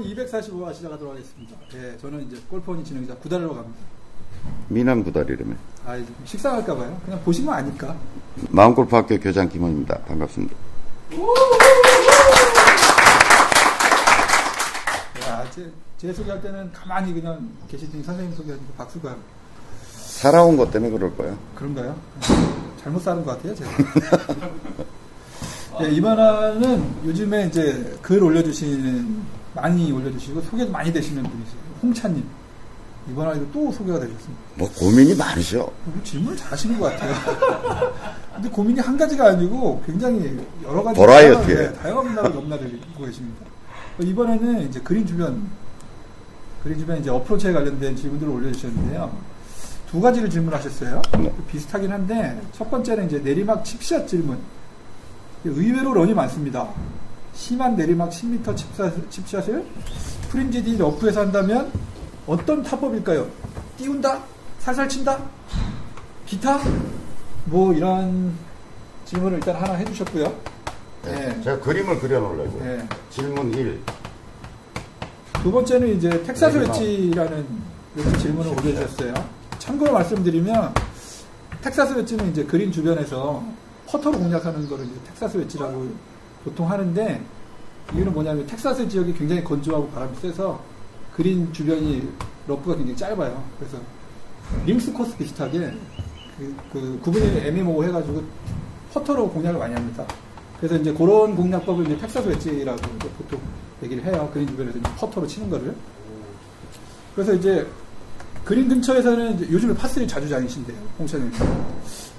골퍼니 245화 시작하도록 하겠습니다. 네, 저는 이제 골퍼니 진행자 구달로 갑니다. 미남 구달이라며. 아, 식상할까봐요. 그냥 보시면 아니까. 마음골프학교 교장 김원입니다. 반갑습니다. 야, 제, 제 소개할 때는 가만히 그냥 계시더니 선생님 소개하니까 박수가. 살아온 것 때문에 그럴 거야. 그런가요? 잘못 사는 것 같아요, 제가. 네, 이번화는 요즘에 이제 글 올려주시는, 많이 올려주시고 소개도 많이 되시는 분이세요. 홍차님. 이번화에도 또 소개가 되셨습니다. 뭐 고민이 많으셔. 뭐 질문을 잘 하시는 것 같아요. 근데 고민이 한 가지가 아니고 굉장히 여러 가지 버라이어티에. 다양한, 네, 다양한 문화를 넘나들고 계십니다. 이번에는 이제 그린 주변, 그린 주변 이제 어프로치에 관련된 질문들을 올려주셨는데요. 두 가지를 질문하셨어요. 네. 비슷하긴 한데 첫 번째는 이제 내리막 칩샷 질문. 의외로 런이 많습니다. 심한 내리막 10m 칩샷, 칩샷 을 프린지디 러프에서 한다면 어떤 타법일까요? 띄운다? 살살 친다? 기타? 뭐 이런 질문을 일단 하나 해주셨고요. 네. 제가 그림을 그려놓으려고. 네. 질문 1. 두 번째는 이제 텍사스 이렇게 질문을 올려주셨어요. 참고로 말씀드리면 텍사스 웨지는 이제 그린 주변에서 퍼터로 공략하는 거를 이제 텍사스 웨지라고 보통 하는데 이유는 뭐냐면 텍사스 지역이 굉장히 건조하고 바람이 세서 그린 주변이 러프가 굉장히 짧아요. 그래서 links 코스 비슷하게 그, 그 구분이 애매모호 해가지고 퍼터로 공략을 많이 합니다. 그래서 이제 그런 공략법을 이제 텍사스 웨지라고 보통 얘기를 해요. 그린 주변에서 퍼터로 치는 거를. 그래서 이제 그린 근처에서는 요즘에 par three 자주 다니신대요. 홍차님.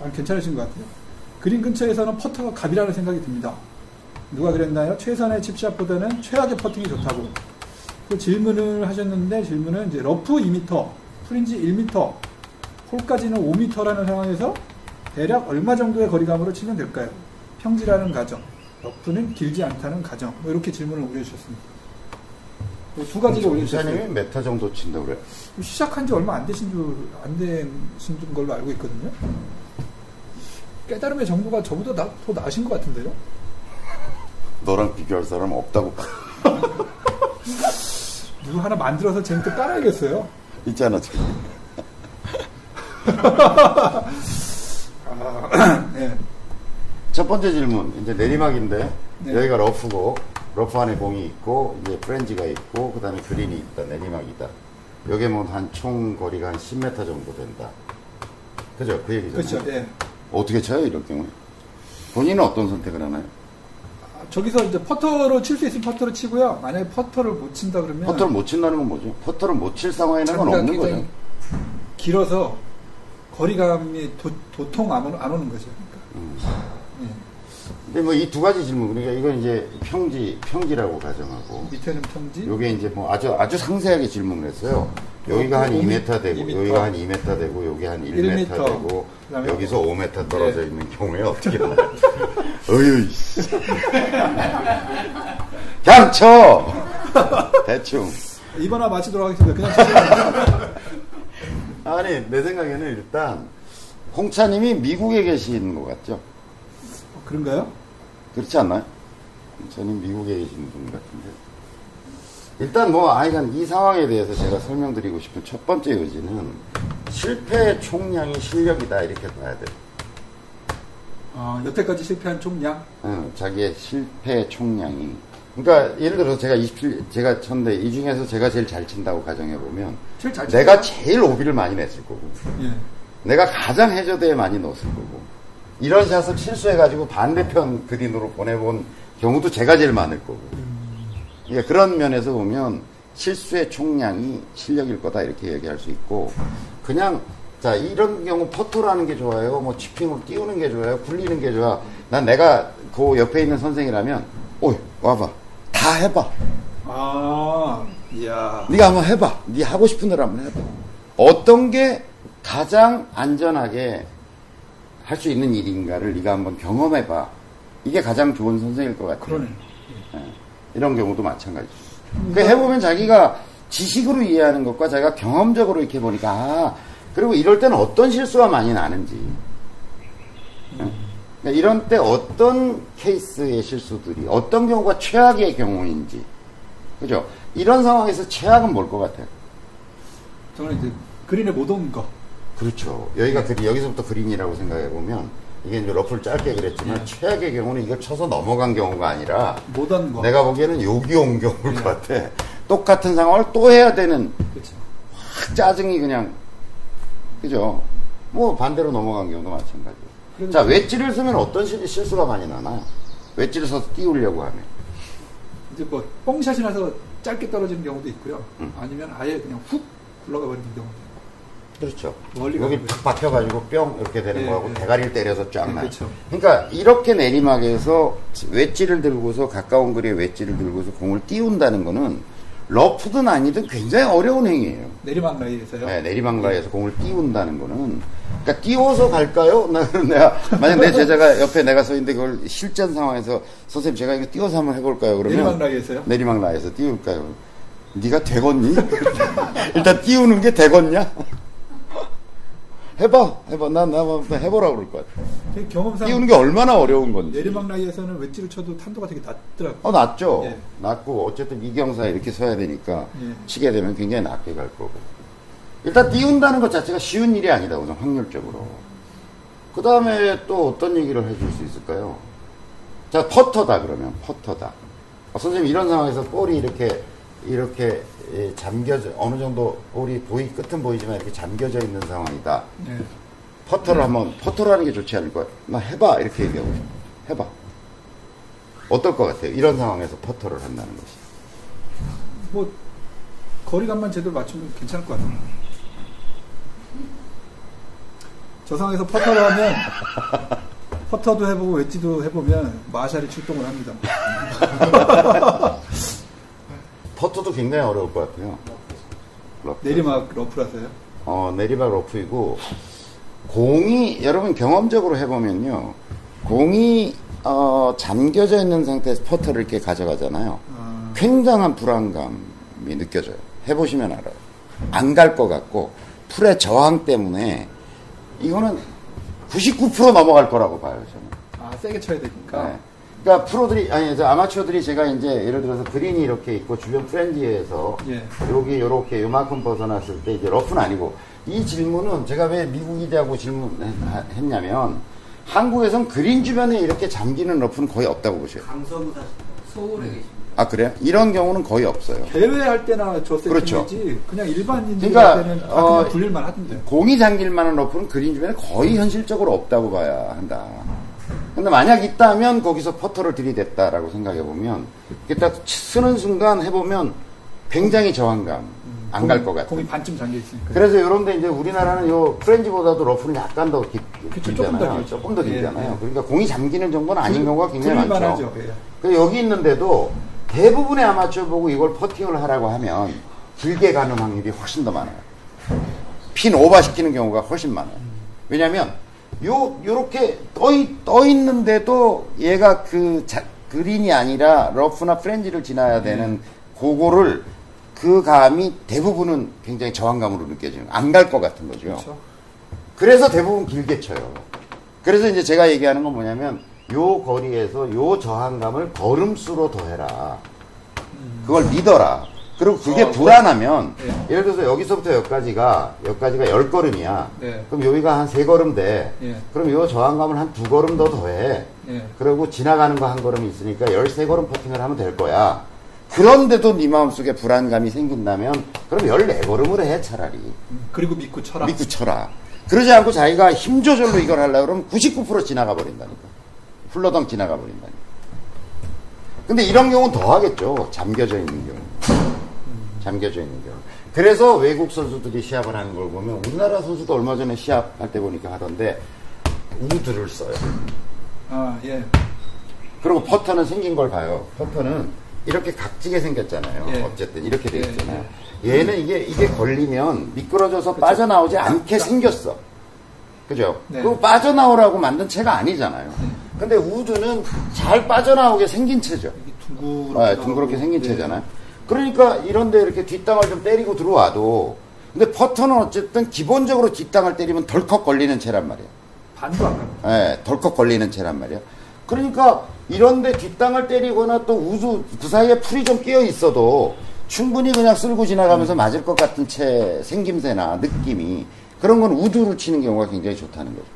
아, 괜찮으신 것 같아요. 그린 근처에서는 퍼터가 갑이라는 생각이 듭니다. 누가 그랬나요? 최선의 칩샷보다는 최악의 퍼팅이 좋다고. 그 질문을 하셨는데 질문은 이제 러프 2m, fringe 1m, 홀까지는 5m라는 상황에서 대략 얼마 정도의 거리감으로 치면 될까요? 평지라는 가정, 러프는 길지 않다는 가정. 뭐 이렇게 질문을 올려주셨습니다. 뭐두 가지를 올려주셨어요. 기사님이 메타 정도 친다고 그래. 시작한 지 얼마 안 되신 줄, 안 되신 걸로 알고 있거든요. 깨달음의 정도가 저보다 나, 더 나으신 것 같은데요? 너랑 비교할 사람 없다고. 누구 하나 만들어서 재밌게 따라야겠어요. 있잖아, 저기. 아, 네. 첫 번째 질문. 이제 내리막인데, 네. 여기가 러프고, 러프 안에 공이 있고, 이제 fringe가 있고, 그 다음에 그린이 있다, 내리막이다. 여기에 뭐한 총 거리가 한 10m 정도 된다. 그죠? 그 얘기잖아요. 그렇죠. 예. 어떻게 쳐요, 이럴 경우에? 본인은 어떤 선택을 하나요? 아, 저기서 이제 퍼터로 칠 수 있으면 퍼터로 치고요. 만약에 퍼터를 못 친다 그러면 퍼터를 못 친다는 건 뭐죠? 퍼터를 못 칠 상황에는 건 없는 굉장히 거죠. 길어서 거리감이 도, 도통 안, 오, 안 오는 거죠. 그러니까. 예. 근데 뭐 이 두 가지 질문, 그러니까 이건 이제 평지, 평지라고 가정하고, 밑에는 평지, 요게 이제 뭐 아주, 아주 상세하게 질문을 했어요. 여기가 한 2m 되고, 2m. 여기가 한 2m 되고, 여기 한 1m, 1m. 되고, 여기서 5m 떨어져 네. 있는 경우에 어떻게 해요? 어휴, 씨. 그냥 쳐! 대충. 이번화 마치도록 하겠습니다. 그냥. 아니, 내 생각에는 일단, 홍차님이 미국에 계신 것 같죠? 어, 그런가요? 그렇지 않나요? 저는 미국에 계신 분 같은데. 일단 뭐, 아이간 이 상황에 대해서 제가 설명드리고 싶은 첫 번째 요지는 실패 총량이 실력이다, 이렇게 봐야 돼요. 어, 여태까지 실패한 총량 어, 자기의 실패 총량이. 그러니까 예를 들어서 제가 27, 제가 쳤는데 이 중에서 제가 제일 잘 친다고 가정해 보면 제일 잘 내가? 제일 오비를 많이 냈을 거고 예. 내가 가장 해저대에 많이 넣었을 거고 이런 샷을 실수해가지고 반대편 그린으로 보내본 경우도 제가 제일 많을 거고 그러니까 그런 면에서 보면 실수의 총량이 실력일 거다 이렇게 얘기할 수 있고 그냥 자 이런 경우 퍼터라는 게 좋아요 뭐 치핑으로 띄우는 게 좋아요 굴리는 게 좋아 난 내가 그 옆에 있는 선생이라면 오이 와봐 다 해봐 아, 이야. 네가 한번 해봐. 네 하고 싶은 대로 한번 해봐. 어떤 게 가장 안전하게 할 수 있는 일인가를 네가 한번 경험해봐. 이게 가장 좋은 선생일 것 같아. 그러네. 이런 경우도 마찬가지죠. 그 해보면 자기가 지식으로 이해하는 것과 자기가 경험적으로 이렇게 보니까 아 그리고 이럴 때는 어떤 실수가 많이 나는지 그러니까 이런 때 어떤 케이스의 실수들이 어떤 경우가 최악의 경우인지 그죠? 이런 상황에서 최악은 뭘 것 같아요? 저는 이제 그린에 못 온 거. 그렇죠. 여기가 그린, 여기서부터 그린이라고 생각해 보면 이게 이제 러프를 짧게 그랬지만 네. 최악의 경우는 이걸 쳐서 넘어간 경우가 아니라 못온 거. 내가 보기에는 여기 온 경우일 네. 것 같아. 똑같은 상황을 또 해야 되는 그렇죠. 확 짜증이 그냥 그죠? 뭐 반대로 넘어간 경우도 마찬가지예요. 그래도 자 웨지를 쓰면 어떤 실- 실수가 많이 나나요? 웨지를 써서 띄우려고 하면 이제 뭐 뻥샷이 나서 짧게 떨어지는 경우도 있고요. 음. 아니면 아예 그냥 훅 굴러가 버리는 경우도. 그렇죠. 여기 탁 박혀가지고 뿅 이렇게 되는 네, 거하고 네. 대가리를 때려서 쫙 네, 나요. 그렇죠. 그러니까 이렇게 내리막에서 웨지를 들고서 가까운 거리에 웨지를 들고서 공을 띄운다는 거는 러프든 아니든 굉장히 어려운 행위예요. 내리막 라이에서요. 네, 내리막라에서 공을 띄운다는 거는 그러니까 띄워서 갈까요? 나 내가 만약 내 제자가 옆에 내가 서 있는데 그걸 실전 상황에서 선생님 제가 이거 띄워서 한번 해볼까요? 그러면 내리막 라이에서요. 내리막 라에서 띄울까요? 네가 되겠니? 일단 띄우는 게 되겠냐? 해봐, 해봐. 난, 나 한번 해보라고 그럴 것 같아. 그 경험상 띄우는 게 얼마나 어려운 건지. 내리막 라이에서는 웨지를 쳐도 탄도가 되게 낮더라고요. 어, 낮죠? 예. 낮고, 어쨌든 이 경사에 이렇게 서야 되니까, 예. 치게 되면 굉장히 낮게 갈 거고. 일단 띄운다는 것 자체가 쉬운 일이 아니다, 우선 확률적으로. 그 다음에 또 어떤 얘기를 해줄 수 있을까요? 자, 퍼터다, 그러면. 퍼터다. 어, 선생님, 이런 상황에서 볼이 이렇게, 이렇게 예, 잠겨져, 어느 정도 볼이 보이, 끝은 보이지만 이렇게 잠겨져 있는 상황이다. 네. 퍼터를 한번, 퍼터를 하는 게 좋지 않을 것 같아요. 나 해봐. 이렇게 얘기하고. 해봐. 어떨 것 같아요? 이런 상황에서 퍼터를 한다는 것이. 뭐 거리감만 제대로 맞추면 괜찮을 것 같아요. 저 상황에서 퍼터를 하면 퍼터도 해보고 웨지도 해보면 marshal이 출동을 합니다. 퍼터도 굉장히 어려울 것 같아요. 러프. 내리막 러프라서요. 어, 내리막 러프이고, 공이, 여러분 경험적으로 해보면요. 공이, 어, 잠겨져 있는 상태에서 퍼터를 이렇게 가져가잖아요. 아, 굉장한 불안감이 느껴져요. 해보시면 알아요. 안 갈 것 같고, 풀의 저항 때문에, 이거는 99% 넘어갈 거라고 봐요, 저는. 아, 세게 쳐야 되니까. 네. 그러니까 프로들이 아니 저 아마추어들이 제가 이제 예를 들어서 그린이 이렇게 있고 주변 프렌지에서 예. 여기 요렇게 요만큼 벗어났을 때 이제 러프는 아니고 이 질문은 제가 왜 미국이 대하고 질문했냐면 한국에선 그린 주변에 이렇게 잠기는 러프는 거의 없다고 보셔요. 강서구 사 서울에 계십니다. 아 그래요? 이런 경우는 거의 없어요. 대회할 때나 저 그렇죠. 세팅이지 그냥 일반인들 그러니까, 할 때는 아, 어, 그냥 굴릴만 하던데. 공이 잠길 만한 러프는 그린 주변에 거의 현실적으로 없다고 봐야 한다. 근데 만약 있다면 거기서 퍼터를 들이댔다라고 생각해 보면 이게 딱 쓰는 순간 해보면 굉장히 저항감 안 갈 것 같아요. 공이 반쯤 잠겨 있으니까. 그래서 이런데 이제 우리나라는 요 프렌즈보다도 러프는 약간 더 길, 그쵸, 길잖아요. 조금 더 예, 길잖아요. 예. 그러니까 공이 잠기는 정도는 아닌 경우가 굉장히 많죠. 예. 그 여기 있는데도 대부분의 아마추어 보고 이걸 퍼팅을 하라고 하면 길게 가는 확률이 훨씬 더 많아요. 핀 오버시키는 경우가 훨씬 많아요. 왜냐면 요 요렇게 떠, 있, 떠 있는데도 얘가 그 자- 그린이 아니라 러프나 프렌지를 지나야 되는 그거를 그 감이 대부분은 굉장히 저항감으로 느껴지는 안 갈 것 같은 거죠. 그렇죠. 그래서 대부분 길게 쳐요. 그래서 이제 제가 얘기하는 건 뭐냐면 요 거리에서 요 저항감을 걸음수로 더해라. 그걸 믿어라. 그리고 그게 어, 불안하면 네. 예를 들어서 여기서부터 여기까지가 여기까지가 열 걸음이야. 네. 그럼 여기가 한 세 걸음 돼. 예. 그럼 요 저항감을 한 두 걸음 더 더해. 예. 그리고 지나가는 거 한 걸음이 있으니까 열세 걸음 퍼팅을 하면 될 거야. 그런데도 네 마음속에 불안감이 생긴다면 그럼 열네 걸음을 해 차라리. 음, 그리고 믿고 쳐라. 믿고 쳐라. 그러지 않고 자기가 힘 조절로 이걸 하려고 그러면 99% 지나가 버린다니까. 훌러덩 지나가 버린다니까. 근데 이런 경우는 더 하겠죠. 잠겨져 있는 경우. 잠겨져 있는 경우. 그래서 외국 선수들이 시합을 하는 걸 보면 우리나라 선수도 얼마 전에 시합할 때 보니까 하던데 우드를 써요. 아, 예. 그리고 퍼터는 생긴 걸 봐요. 퍼터는 이렇게 각지게 생겼잖아요. 예. 어쨌든 이렇게 돼 예, 있잖아요. 얘는 이게 이게 걸리면 미끄러져서 빠져나오지 않게 생겼어. 그죠? 네. 그리고 빠져나오라고 만든 채가 아니잖아요. 근데 우드는 잘 빠져나오게 생긴 채죠. 이게 둥그렇게, 아, 둥그렇게 생긴 네. 채잖아요. 그러니까 이런데 이렇게 뒷땅을 좀 때리고 들어와도 근데 퍼터는 어쨌든 기본적으로 뒷땅을 때리면 덜컥 걸리는 채란 말이에요. 반도 안 갑니다. 예, 덜컥 걸리는 채란 말이야. 그러니까 이런데 뒷땅을 때리거나 또 우드 그 사이에 풀이 좀 끼어 있어도 충분히 그냥 쓸고 지나가면서 맞을 것 같은 채 생김새나 느낌이 그런 건 우드로 치는 경우가 굉장히 좋다는 거죠.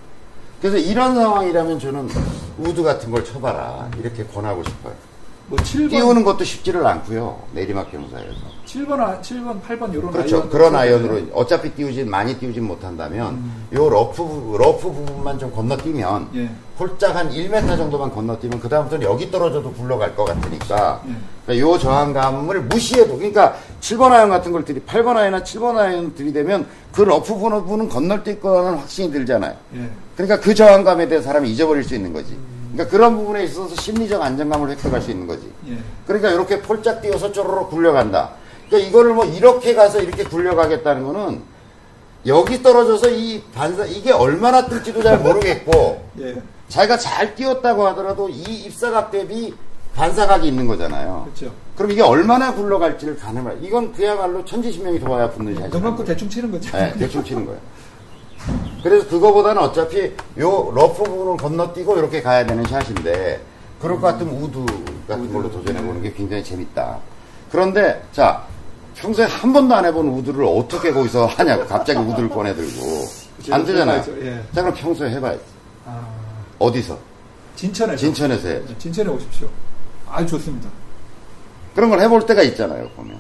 그래서 이런 상황이라면 저는 우드 같은 걸 쳐봐라 이렇게 권하고 싶어요. 뭐 7번, 띄우는 것도 쉽지를 않고요. 내리막 경사에서. 7번, 아, 7번, 8번 이런 그렇죠. 아이언으로 그런 아이언으로 돼요. 어차피 띄우진 많이 띄우진 못한다면 요 러프 부- 러프 부분만 좀 건너뛰면 예. 홀짝 한 1m 정도만 건너뛰면 그 다음부터는 여기 떨어져도 굴러갈 것 같으니까 예. 그러니까 요 저항감을 무시해도 그러니까 7번 아이언 같은 걸 들이 8번 아이언이나 7번 아이언 들이대면 그 러프 부분은 건너뛸 거라는 확신이 들잖아요. 예. 그러니까 그 저항감에 대해 사람이 잊어버릴 수 있는 거지. 그러니까 그런 부분에 있어서 심리적 안정감을 획득할 수 있는 거지. 예. 그러니까 이렇게 폴짝 뛰어서 쪼르르 굴러간다. 그러니까 이거를 뭐 이렇게 가서 이렇게 굴려가겠다는 거는 여기 떨어져서 이 반사 이게 얼마나 뜰지도 잘 모르겠고 예. 자기가 잘 뛰었다고 하더라도 이 입사각 대비 반사각이 있는 거잖아요. 그렇죠. 그럼 이게 얼마나 굴러갈지를 가늠할. 이건 그야말로 천지신명이 좋아야 붙는. 눈 감고 대충 치는 거죠. 네, 대충 치는 거예요. 그래서 그거보다는 어차피 요 러프 부분을 건너뛰고 이렇게 가야 되는 샷인데 그럴 것 같으면 우드 같은 걸로 도전해보는 게 굉장히 재밌다. 그런데 자 평소에 한 번도 안 해본 우드를 어떻게 거기서 하냐고 갑자기 우드를 꺼내들고 안 되잖아요. 해봐야죠. 예. 자 그럼 평소에 해봐야지. 아, 어디서? 진천에서. 진천에서 해야지. 네, 진천에 오십시오. 아주 좋습니다. 그런 걸 해볼 때가 있잖아요. 보면.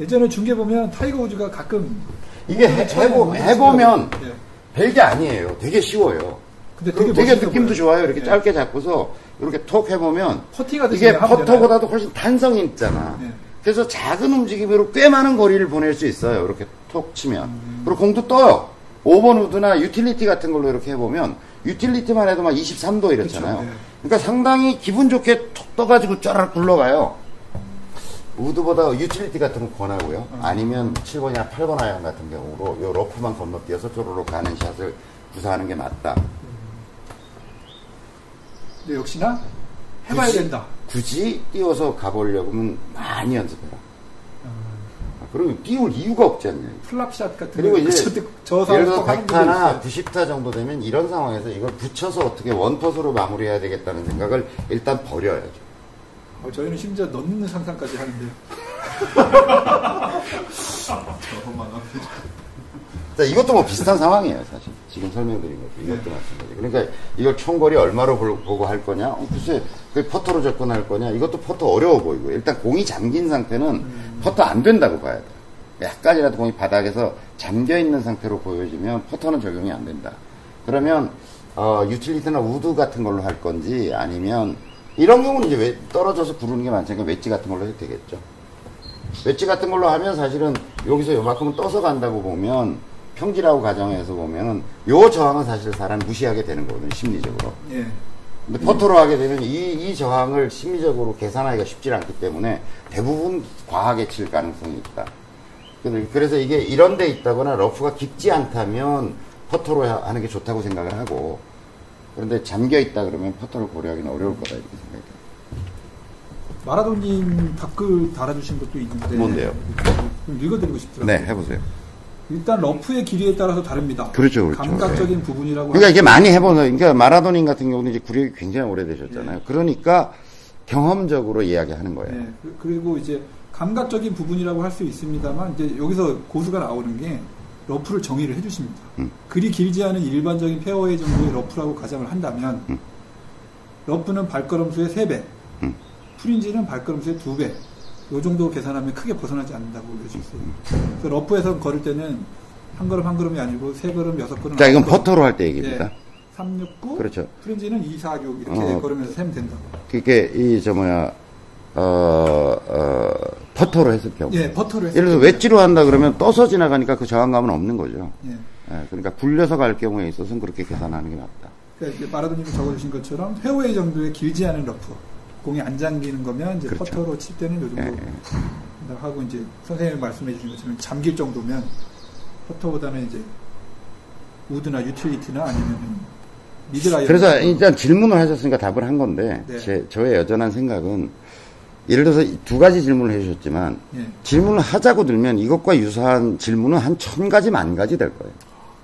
예. 예전에 중계 보면 타이거 우즈가 가끔 이게 해, 해보, 해보면 예. 별게 아니에요. 되게 쉬워요. 근데 그리고 되게 되게 느낌도 보여요. 좋아요. 이렇게 예. 짧게 잡고서 이렇게 톡 해보면 이게 퍼터보다도 훨씬 탄성이 있잖아. 예. 그래서 작은 움직임으로 꽤 많은 거리를 보낼 수 있어요. 이렇게 톡 치면. 음. 그리고 공도 떠요. 5번 우드나 유틸리티 같은 걸로 이렇게 해보면 유틸리티만 해도 막 23도 이렇잖아요. 그쵸, 예. 그러니까 상당히 기분 좋게 톡 떠가지고 쫘락 굴러가요. 우드보다 유틸리티 같은 거 권하고요. 음. 아니면 7번이나 8번 아이언 같은 경우로 요 러프만 건너뛰어서 쪼르륵 가는 샷을 구사하는 게 맞다. 근데 역시나 해봐야 굳이- 된다. 굳이 띄워서 가보려면 많이 연습해라. 아, 그리고 띄울 이유가 없지 않냐. 플랍샷 같은 그리고 거 이제 저, 저 예를 분도 100타나 있어요. 90타 정도 되면 이런 상황에서 이걸 붙여서 어떻게 원퍼스로 마무리해야 되겠다는 생각을 일단 버려야죠. 어, 저희는 심지어 넣는 상상까지 하는데 자, 이것도 뭐 비슷한 상황이에요, 사실. 지금 설명드린 것도. 이것도 마찬가지. 그러니까 이걸 총거리 얼마로 볼- 보고 할 거냐? 어, 글쎄, 그 퍼터로 접근할 거냐? 이것도 퍼터 어려워 보이고. 일단 공이 잠긴 상태는 퍼터 안 된다고 봐야 돼. 약간이라도 공이 바닥에서 잠겨 있는 상태로 보여지면 퍼터는 적용이 안 된다. 그러면, 어, 유틸리티나 우드 같은 걸로 할 건지 아니면 이런 경우는 이제 왜 떨어져서 구르는 게 많으니까 웨지 같은 걸로 해도 되겠죠. 웨지 같은 걸로 하면 사실은 여기서 요만큼은 떠서 간다고 보면 평지라고 가정해서 보면은 요 저항은 사실 사람 무시하게 되는 거거든요, 심리적으로. 예. 근데 퍼터로 하게 되면 이, 이 저항을 심리적으로 계산하기가 쉽지 않기 때문에 대부분 과하게 칠 가능성이 있다. 그래서- 이게 이런 데 있다거나 러프가 깊지 않다면 퍼터로 하- 하는 게 좋다고 생각을 하고 그런데 잠겨 있다 그러면 퍼터를 고려하기는 어려울 거다 이렇게 생각이 듭니다. 마라도님 댓글 달아주신 것도 있는데 뭔데요? 좀 읽어드리고 싶더라고요. 네, 해보세요. 일단 러프의 길이에 따라서 다릅니다. 그렇죠, 그렇죠. 감각적인 부분이라고 그러니까 이게 많이 해보는, 그러니까 마라도님 같은 경우는 이제 구력이 굉장히 오래되셨잖아요. 그러니까 경험적으로 이야기하는 거예요. 네, 그- 그리고 이제 감각적인 부분이라고 할 수 있습니다만 이제 여기서 고수가 나오는 게 러프를 정의를 해주십니다. 음. 그리 길지 않은 일반적인 페어웨이 정도의 러프라고 가정을 한다면 음. 러프는 발걸음 수의 3배, 음. 프린지는 발걸음 수의 2배. 요 정도 계산하면 크게 벗어나지 않는다고 올려주 있어요. 그래서 러프에서 걸을 때는 한 걸음 한 걸음이 아니고 세 걸음, 여섯 걸음. 자, 이건 아홉 걸음. 퍼터로 할 때 얘기입니다. 3, 6, 9. 그렇죠. 프린지는 2, 4, 6 이렇게 어. 걸으면서 세면 된다고. 그게, 이, 저, 뭐야, 어, 어, 했을 경우. 예, 퍼터로 했을 예를 들어서 때. 웨지로 한다 그러면 떠서 지나가니까 그 저항감은 없는 거죠. 예. 예, 그러니까 굴려서 갈 경우에 있어서는 그렇게 계산하는 게 맞다. 그러니까 마라도님이 적어주신 것처럼 페어웨이 정도의 길지 않은 러프 공이 안 잠기는 거면 이제 그렇죠. 퍼터로 칠 때는 요 정도 예, 예. 하고 이제 선생님이 말씀해 주신 것처럼 잠길 정도면 퍼터보다는 이제 우드나 유틸리티나 아니면 미들 아이언 그래서 일단 질문을 하셨으니까 답을 한 건데, 네. 제, 저의 여전한 생각은, 예를 들어서 이 두 가지 질문을 해주셨지만, 예, 질문을 하자고 들면 이것과 유사한 질문은 한 천 가지, 만 가지 될 거예요.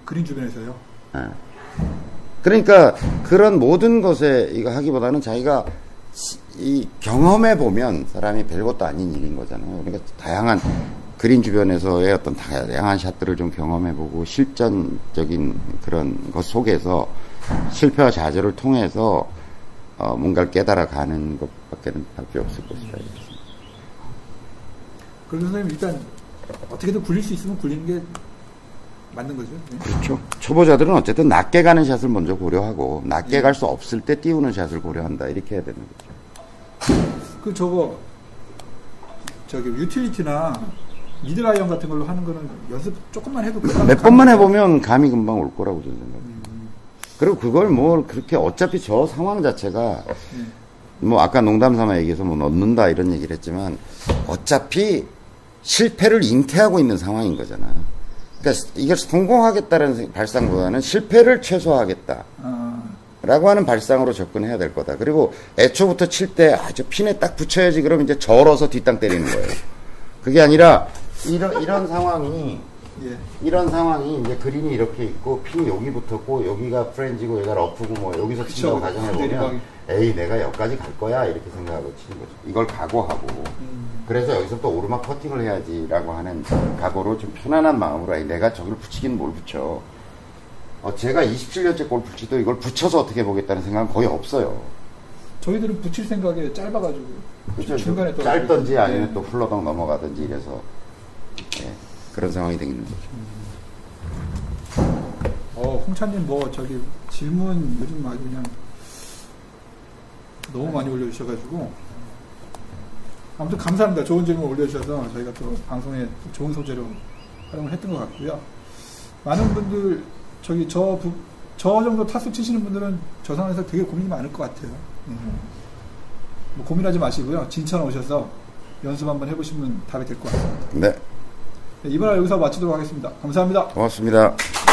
그린 주변에서요. 예. 그러니까 그런 모든 것에 이거 하기보다는 자기가 시- 이 경험해 보면 사람이 별것도 아닌 일인 거잖아요. 그러니까 다양한 그린 주변에서의 어떤 다양한 샷들을 좀 경험해 보고 실전적인 그런 것 속에서 실패와 좌절을 통해서 어, 뭔가를 깨달아 가는 것밖에는 밖에 없을 것이다. 그래서 선생님 일단 어떻게든 굴릴 수 있으면 굴리는 게 맞는 거죠. 네. 그렇죠. 초보자들은 어쨌든 낮게 가는 샷을 먼저 고려하고 낮게 갈수 없을 때 띄우는 샷을 고려한다. 이렇게 해야 되는 거죠. 그 저거 저기 유틸리티나 미드라이언 같은 걸로 하는 거는 연습 조금만 해도 몇 번만. 해보면 감이 금방 올 거라고 저는 생각해요. 그리고 그걸 뭐 그렇게 어차피 저 상황 자체가 음. 뭐 아까 농담 삼아 얘기해서 뭐 넣는다 이런 얘기를 했지만 어차피 실패를 잉태하고 있는 상황인 거잖아. 그러니까 이게 성공하겠다는 발상보다는 실패를 최소화하겠다. 아, 라고 하는 발상으로 접근해야 될 거다. 그리고 애초부터 칠 때, 아, 저 핀에 딱 붙여야지. 그러면 이제 절어서 뒷땅 때리는 거예요. 그게 아니라, 이런, 이런 상황이, 예. 이런 상황이 이제 그린이 이렇게 있고, 핀이 여기 붙었고, 여기가 프렌즈고, 얘가 러프고, 뭐, 여기서 그쵸. 친다고 가정해 보면, 내리막이. 에이, 내가 여기까지 갈 거야. 이렇게 생각하고 치는 거죠. 이걸 각오하고. 그래서 여기서부터 오르막 퍼팅을 해야지라고 하는 각오로 좀 편안한 마음으로, 아니, 내가 저기를 붙이긴 뭘 붙여. 어, 제가 27년째 골프 치도 이걸 붙여서 어떻게 보겠다는 생각은 거의 없어요. 저희들은 붙일 생각에 짧아가지고 그렇죠. 중간에 또 짧든지 아니면 네. 또 흘러덩 넘어가든지 이래서 예, 그런 상황이 되는 거죠. 어, 홍찬님 뭐 저기 질문 요즘 아주 그냥 너무 많이 올려주셔가지고 아무튼 감사합니다. 좋은 질문 올려주셔서 저희가 또 방송에 또 좋은 소재로 활용을 했던 것 같고요. 많은 분들 저기 저, 부- 저 정도 타수 치시는 분들은 저 상황에서 되게 고민이 많을 것 같아요. 음. 뭐 고민하지 마시고요. 진천 오셔서 연습 한번 해보시면 답이 될 것 같습니다. 네, 네, 이번 화 여기서 마치도록 하겠습니다. 감사합니다. 고맙습니다.